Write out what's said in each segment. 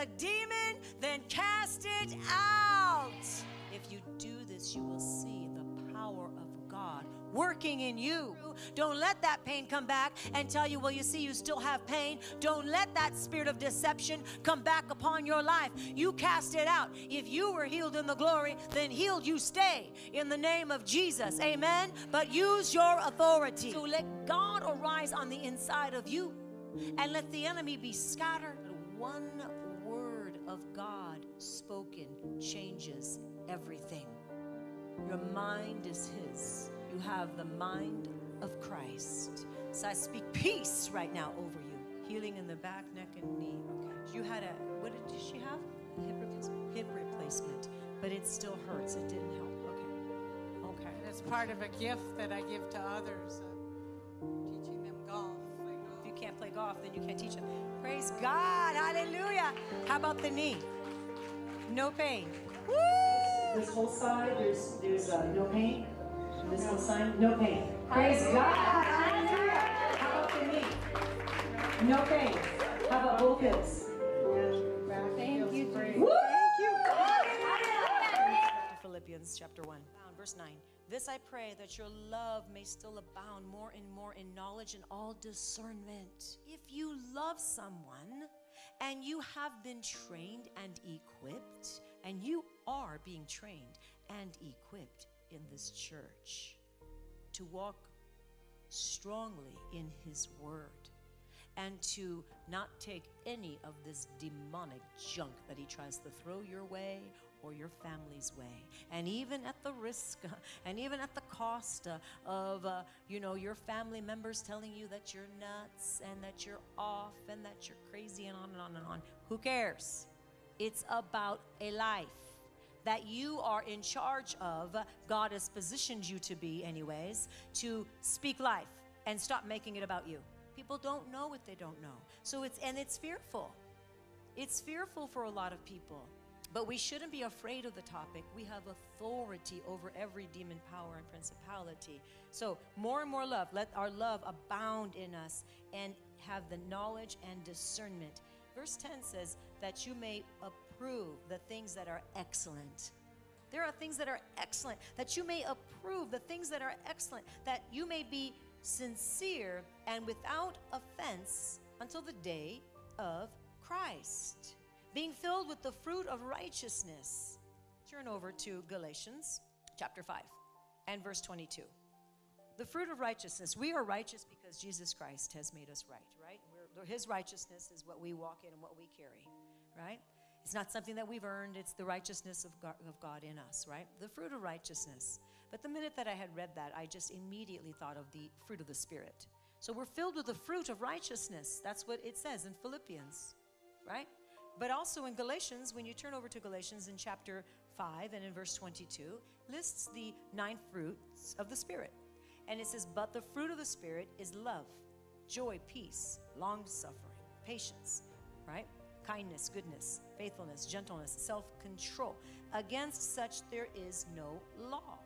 the demon, then cast it out. If you do this, you will see the power of God working in you. Don't let that pain come back and tell you, well, you see, you still have pain. Don't let that spirit of deception come back upon your life. You cast it out. If you were healed in the glory, then healed you stay in the name of Jesus. Amen. But use your authority. to let God arise on the inside of you and let the enemy be scattered. One of God spoken changes everything. Your mind is His. You have the mind of Christ. So I speak peace right now over you. Healing in the back, neck, and knee. Okay. You had a, what did she have? A hip replacement. Hip replacement. But it still hurts. It didn't help. Okay. Okay. And it's part of a gift that I give to others, uh, teaching them golf. If you can't play golf, then you can't teach them. Praise God. Hallelujah. How about the knee? No pain. Woo! This whole side, there's there's uh, no pain. This whole side, no pain. Praise God. Hallelujah. How about the knee? No pain. How about both hips? This I pray that your love may still abound more and more in knowledge and all discernment. If you love someone and you have been trained and equipped, and you are being trained and equipped in this church to walk strongly in His Word and to not take any of this demonic junk that he tries to throw your way or your family's way and even at the risk and even at the cost uh, of uh, you know your family members telling you that you're nuts and that you're off and that you're crazy and on and on and on who cares it's about a life that you are in charge of god has positioned you to be anyways to speak life and stop making it about you People don't know what they don't know. So it's, and it's fearful. It's fearful for a lot of people. But we shouldn't be afraid of the topic. We have authority over every demon power and principality. So, more and more love. Let our love abound in us and have the knowledge and discernment. Verse 10 says that you may approve the things that are excellent. There are things that are excellent, that you may approve the things that are excellent, that you may be sincere, and without offense until the day of Christ, being filled with the fruit of righteousness. Turn over to Galatians chapter 5 and verse 22. The fruit of righteousness. We are righteous because Jesus Christ has made us right, right? We're, his righteousness is what we walk in and what we carry, right? It's not something that we've earned, it's the righteousness of God, of God in us, right? The fruit of righteousness. But the minute that I had read that, I just immediately thought of the fruit of the Spirit. So we're filled with the fruit of righteousness. That's what it says in Philippians, right? But also in Galatians, when you turn over to Galatians in chapter 5 and in verse 22, lists the nine fruits of the Spirit. And it says, But the fruit of the Spirit is love, joy, peace, long suffering, patience, right? Kindness, goodness, faithfulness, gentleness, self control. Against such there is no law.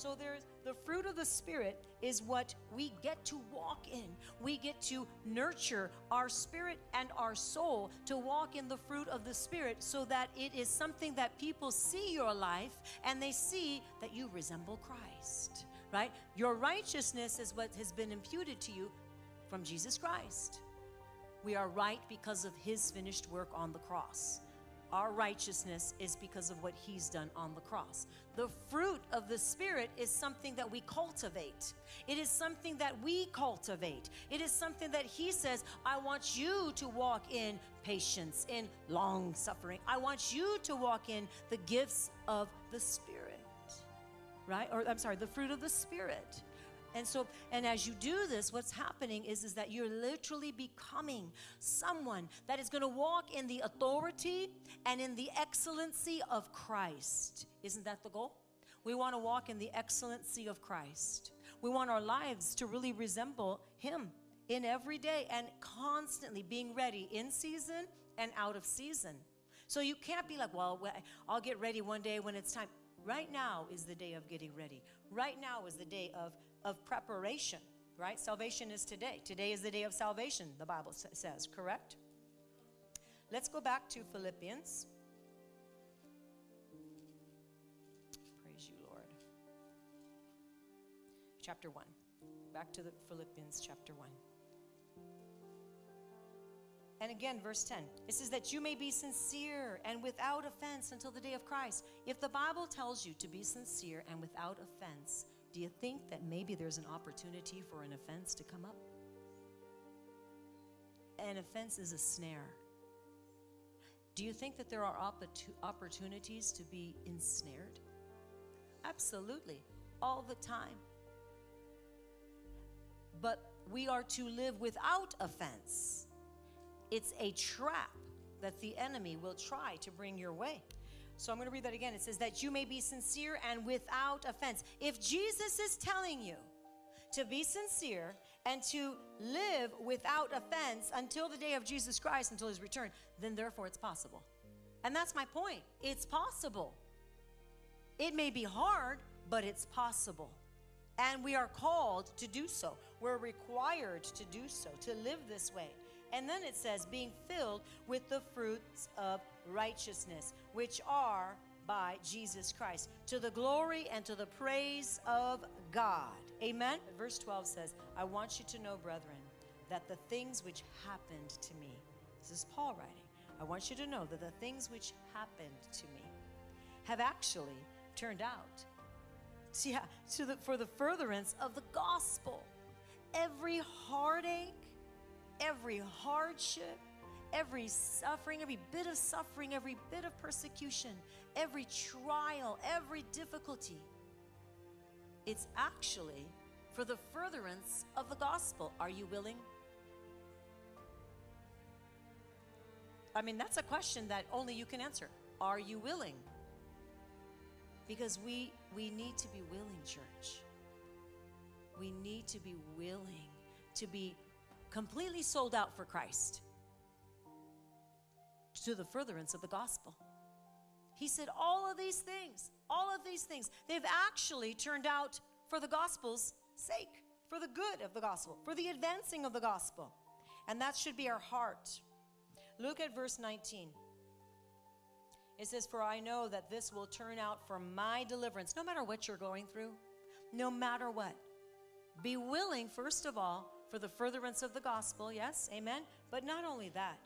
So there's the fruit of the Spirit is what we get to walk in. We get to nurture our spirit and our soul to walk in the fruit of the Spirit so that it is something that people see your life and they see that you resemble Christ, right? Your righteousness is what has been imputed to you from Jesus Christ. We are right because of his finished work on the cross. Our righteousness is because of what He's done on the cross. The fruit of the Spirit is something that we cultivate. It is something that we cultivate. It is something that He says, I want you to walk in patience, in long suffering. I want you to walk in the gifts of the Spirit, right? Or I'm sorry, the fruit of the Spirit. And so, and as you do this, what's happening is, is that you're literally becoming someone that is going to walk in the authority and in the excellency of Christ. Isn't that the goal? We want to walk in the excellency of Christ. We want our lives to really resemble Him in every day and constantly being ready in season and out of season. So you can't be like, well, I'll get ready one day when it's time. Right now is the day of getting ready. Right now is the day of, of preparation, right? Salvation is today. Today is the day of salvation, the Bible says, correct? Let's go back to Philippians. Praise you, Lord. Chapter 1. Back to the Philippians chapter 1. And again, verse 10. It says that you may be sincere and without offense until the day of Christ. If the Bible tells you to be sincere and without offense, do you think that maybe there's an opportunity for an offense to come up? An offense is a snare. Do you think that there are opportu- opportunities to be ensnared? Absolutely, all the time. But we are to live without offense. It's a trap that the enemy will try to bring your way. So I'm going to read that again. It says that you may be sincere and without offense. If Jesus is telling you to be sincere and to live without offense until the day of Jesus Christ, until his return, then therefore it's possible. And that's my point. It's possible. It may be hard, but it's possible. And we are called to do so. We're required to do so, to live this way. And then it says, being filled with the fruits of righteousness, which are by Jesus Christ, to the glory and to the praise of God. Amen. Verse 12 says, I want you to know, brethren, that the things which happened to me, this is Paul writing, I want you to know that the things which happened to me have actually turned out see, yeah, to the, for the furtherance of the gospel. Every heartache, every hardship, every suffering, every bit of suffering, every bit of persecution, every trial, every difficulty, it's actually for the furtherance of the gospel. Are you willing? I mean, that's a question that only you can answer. Are you willing? Because we we need to be willing, church. We need to be willing to be completely sold out for Christ to the furtherance of the gospel. He said, All of these things, all of these things, they've actually turned out for the gospel's sake, for the good of the gospel, for the advancing of the gospel. And that should be our heart. Look at verse 19. It says, For I know that this will turn out for my deliverance, no matter what you're going through, no matter what. Be willing, first of all, for the furtherance of the gospel, yes, amen. But not only that,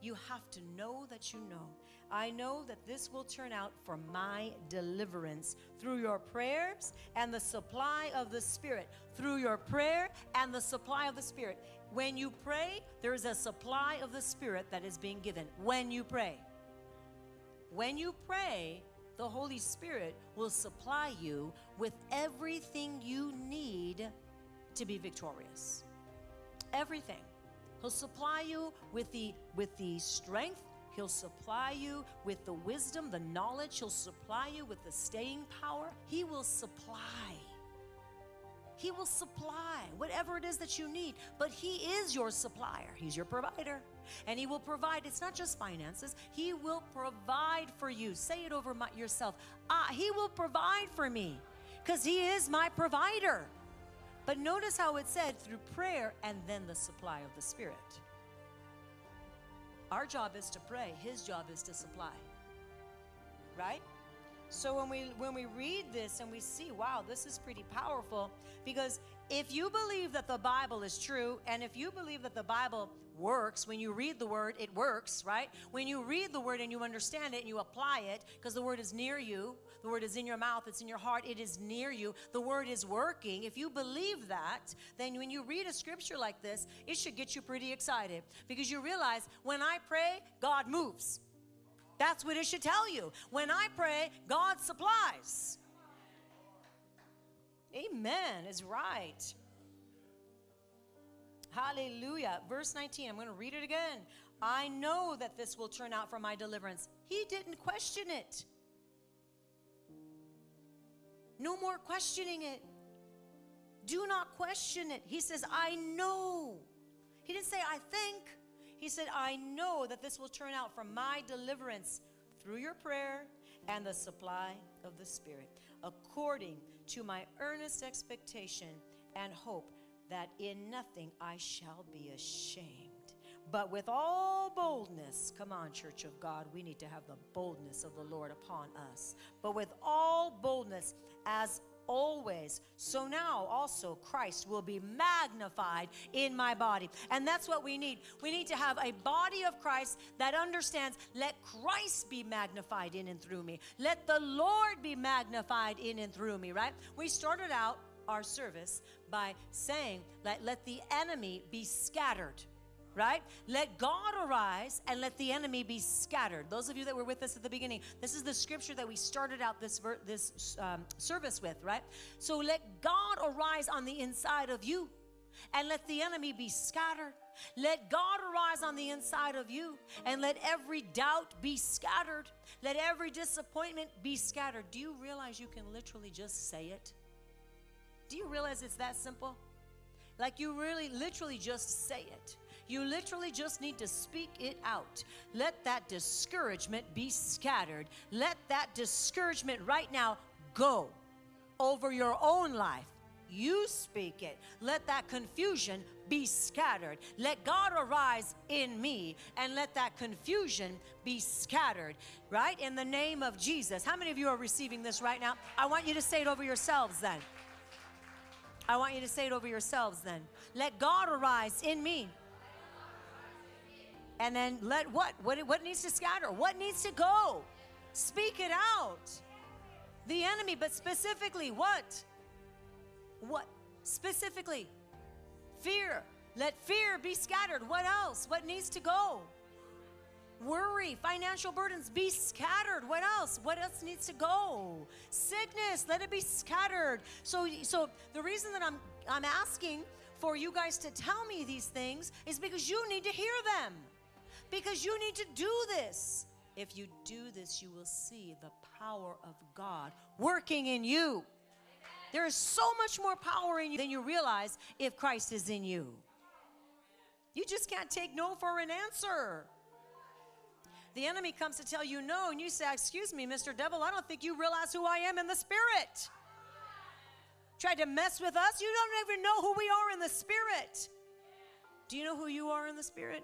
you have to know that you know. I know that this will turn out for my deliverance through your prayers and the supply of the Spirit. Through your prayer and the supply of the Spirit. When you pray, there is a supply of the Spirit that is being given. When you pray. When you pray, the Holy Spirit will supply you with everything you need to be victorious. Everything. He'll supply you with the with the strength, he'll supply you with the wisdom, the knowledge, he'll supply you with the staying power. He will supply. He will supply whatever it is that you need, but he is your supplier. He's your provider. And he will provide. It's not just finances. He will provide for you. Say it over my, yourself. Ah, he will provide for me because he is my provider. But notice how it said through prayer and then the supply of the Spirit. Our job is to pray, his job is to supply. Right? So when we when we read this and we see, wow, this is pretty powerful because if you believe that the Bible is true and if you believe that the Bible works, when you read the word, it works, right? When you read the word and you understand it and you apply it because the word is near you, the word is in your mouth, it's in your heart, it is near you. The word is working. If you believe that, then when you read a scripture like this, it should get you pretty excited because you realize when I pray, God moves. That's what it should tell you. When I pray, God supplies. Amen is right. Hallelujah. Verse 19, I'm going to read it again. I know that this will turn out for my deliverance. He didn't question it. No more questioning it. Do not question it. He says, I know. He didn't say, I think. He said, I know that this will turn out for my deliverance through your prayer and the supply of the Spirit, according to my earnest expectation and hope that in nothing I shall be ashamed, But with all boldness, come on, Church of God, we need to have the boldness of the Lord upon us. But with all boldness, as always. So now also Christ will be magnified in my body. And that's what we need. We need to have a body of Christ that understands let Christ be magnified in and through me. Let the Lord be magnified in and through me, right? We started out our service by saying, let, let the enemy be scattered right? Let God arise and let the enemy be scattered. Those of you that were with us at the beginning, this is the scripture that we started out this ver- this um, service with, right? So let God arise on the inside of you and let the enemy be scattered. Let God arise on the inside of you and let every doubt be scattered. Let every disappointment be scattered. Do you realize you can literally just say it? Do you realize it's that simple? Like you really literally just say it. You literally just need to speak it out. Let that discouragement be scattered. Let that discouragement right now go over your own life. You speak it. Let that confusion be scattered. Let God arise in me and let that confusion be scattered, right? In the name of Jesus. How many of you are receiving this right now? I want you to say it over yourselves then. I want you to say it over yourselves then. Let God arise in me and then let what? What, what needs to scatter? What needs to go? Speak it out. The enemy, but specifically what? What? Specifically, fear. Let fear be scattered. What else? What needs to go? Worry, financial burdens be scattered. What else? What else needs to go? Sickness, let it be scattered. So so the reason that I'm I'm asking for you guys to tell me these things is because you need to hear them because you need to do this. If you do this, you will see the power of God working in you. There is so much more power in you than you realize if Christ is in you. You just can't take no for an answer. The enemy comes to tell you no, and you say, Excuse me, Mr. Devil, I don't think you realize who I am in the spirit. Tried to mess with us? You don't even know who we are in the spirit. Do you know who you are in the spirit?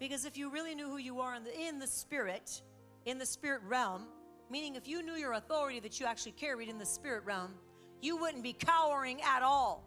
Because if you really knew who you are in the, in the spirit, in the spirit realm, meaning if you knew your authority that you actually carried in the spirit realm, you wouldn't be cowering at all.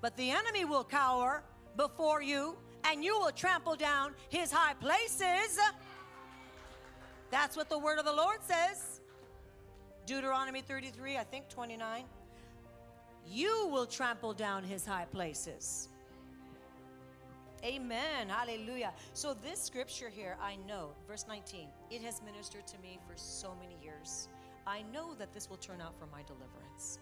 But the enemy will cower before you, and you will trample down his high places. That's what the word of the Lord says. Deuteronomy 33, I think 29. You will trample down his high places. Amen. Hallelujah. So, this scripture here, I know, verse 19, it has ministered to me for so many years. I know that this will turn out for my deliverance.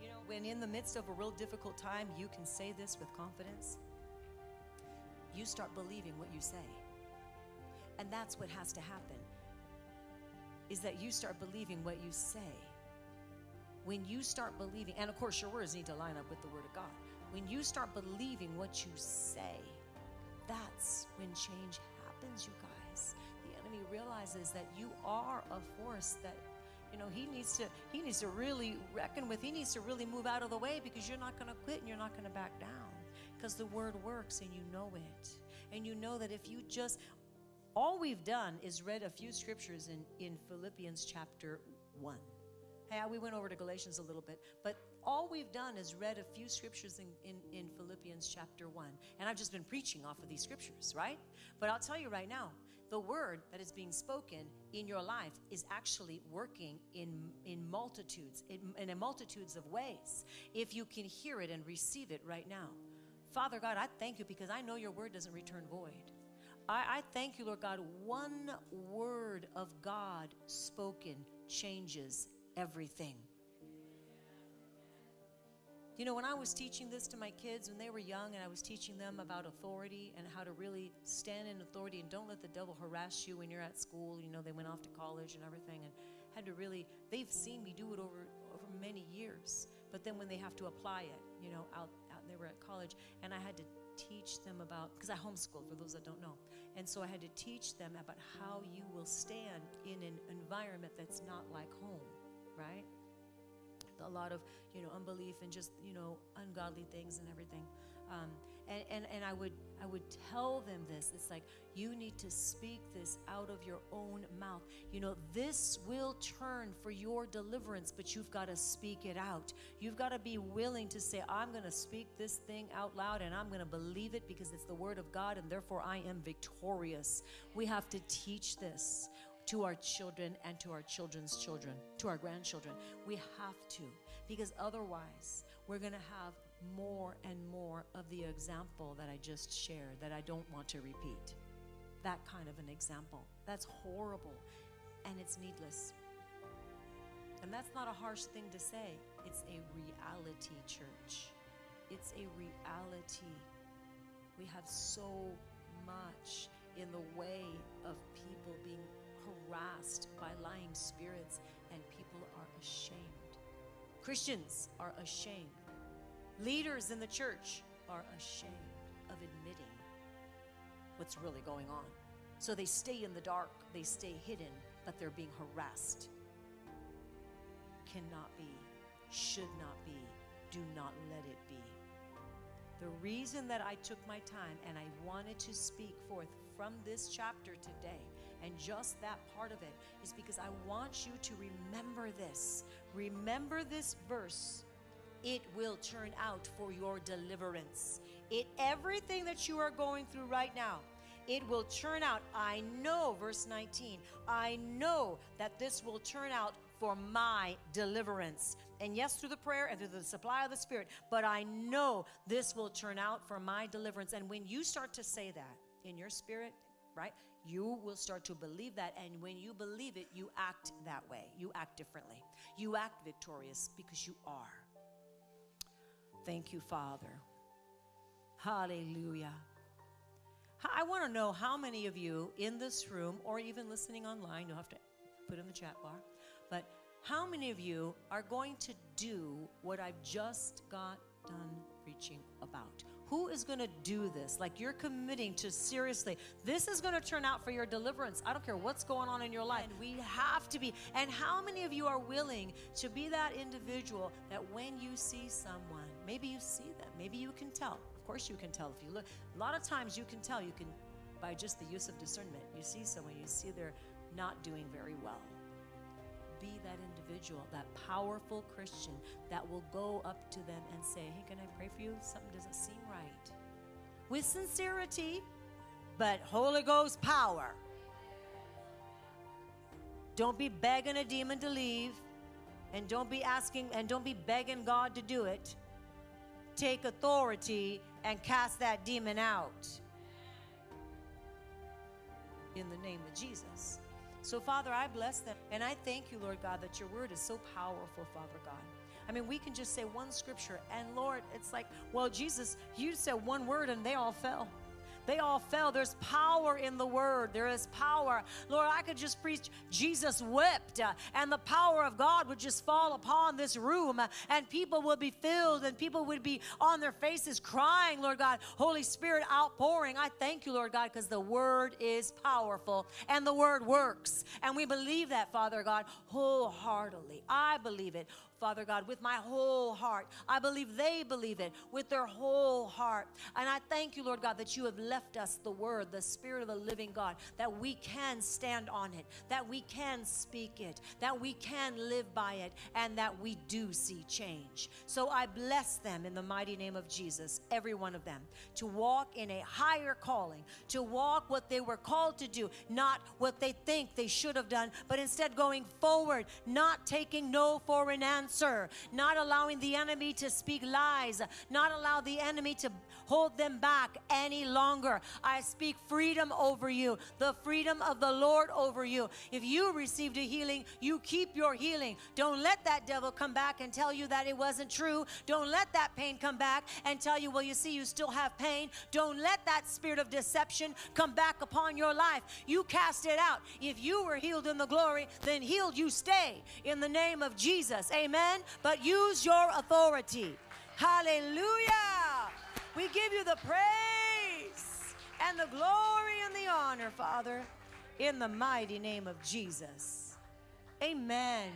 You know, when in the midst of a real difficult time, you can say this with confidence, you start believing what you say. And that's what has to happen is that you start believing what you say. When you start believing, and of course, your words need to line up with the Word of God. When you start believing what you say, that's when change happens, you guys. The enemy realizes that you are a force that you know he needs to he needs to really reckon with he needs to really move out of the way because you're not going to quit and you're not going to back down because the word works and you know it and you know that if you just all we've done is read a few scriptures in in philippians chapter 1 hey we went over to galatians a little bit but all we've done is read a few scriptures in, in, in, Philippians chapter 1. And I've just been preaching off of these scriptures, right? But I'll tell you right now, the word that is being spoken in your life is actually working in, in multitudes, in, in a multitudes of ways, if you can hear it and receive it right now. Father God, I thank you because I know your word doesn't return void. I, I thank you, Lord God. One word of God spoken changes everything. You know, when I was teaching this to my kids when they were young and I was teaching them about authority and how to really stand in authority and don't let the devil harass you when you're at school, you know, they went off to college and everything and had to really, they've seen me do it over, over many years. But then when they have to apply it, you know, out, out they were at college and I had to teach them about, because I homeschooled for those that don't know. And so I had to teach them about how you will stand in an environment that's not like home, right? A lot of you know unbelief and just you know ungodly things and everything um, and, and and i would I would tell them this. It's like, you need to speak this out of your own mouth. You know, this will turn for your deliverance, but you've got to speak it out. You've got to be willing to say, I'm going to speak this thing out loud and I'm going to believe it because it's the word of God and therefore I am victorious. We have to teach this to our children and to our children's children, to our grandchildren. We have to, because otherwise, we're going to have more and more of the example that I just shared that I don't want to repeat that kind of an example. That's horrible and it's needless. And that's not a harsh thing to say. It's a reality, church. It's a reality. We have so much in the way of people being harassed by lying spirits, and people are ashamed. Christians are ashamed. Leaders in the church are ashamed of admitting what's really going on. So they stay in the dark, they stay hidden, but they're being harassed. Cannot be, should not be, do not let it be. The reason that I took my time and I wanted to speak forth from this chapter today and just that part of it is because I want you to remember this. Remember this verse. It will turn out for your deliverance. It everything that you are going through right now it will turn out. I know, verse 19, I know that this will turn out for my deliverance. And yes, through the prayer and through the supply of the Spirit, but I know this will turn out for my deliverance. And when you start to say that in your spirit, right, you will start to believe that. And when you believe it, you act that way. You act differently. You act victorious because you are. Thank you, Father. Hallelujah. I want to know how many of you in this room or even listening online, you'll have to put in the chat bar, but how many of you are going to do what I've just got done preaching about? Who is going to do this? Like you're committing to seriously, this is going to turn out for your deliverance. I don't care what's going on in your life. And we have to be. And how many of you are willing to be that individual that when you see someone, maybe you see them, maybe you can tell, Of course you can tell if you look. A lot of times you can tell, you can, by just the use of discernment, you see someone, you see they're not doing very well. Be that individual, that powerful Christian that will go up to them and say, Hey, can I pray for you? Something doesn't seem. With sincerity, but Holy Ghost power. Don't be begging a demon to leave, and don't be asking, and don't be begging God to do it. Take authority and cast that demon out in the name of Jesus. So, Father, I bless them. And I thank you, Lord God, that your word is so powerful, Father God. I mean, we can just say one scripture, and Lord, it's like, well, Jesus, you said one word and they all fell. They all fell. There's power in the word. There is power. Lord, I could just preach Jesus wept, uh, and the power of God would just fall upon this room, uh, and people would be filled, and people would be on their faces crying, Lord God, Holy Spirit outpouring. I thank you, Lord God, because the word is powerful and the word works. And we believe that, Father God, wholeheartedly. I believe it Father God, with my whole heart. I believe they believe it with their whole heart. And I thank you, Lord God, that you have left us the word, the Spirit of the living God, that we can stand on it, that we can speak it, that we can live by it, and that we do see change. So I bless them in the mighty name of Jesus, every one of them, to walk in a higher calling, to walk what they were called to do, not what they think they should have done, but instead going forward, not taking no for an answer answer, not allowing the enemy to speak lies, not allow the enemy to hold them back any longer. I speak freedom over you, the freedom of the Lord over you. If you received a healing, you keep your healing. Don't let that devil come back and tell you that it wasn't true. Don't let that pain come back and tell you, well, you see, you still have pain. Don't let that spirit of deception come back upon your life. You cast it out. If you were healed in the glory, then healed you stay in the name of Jesus. Amen. Amen. But use your authority. Hallelujah. We give you the praise and the glory and the honor, Father, in the mighty name of Jesus. Amen.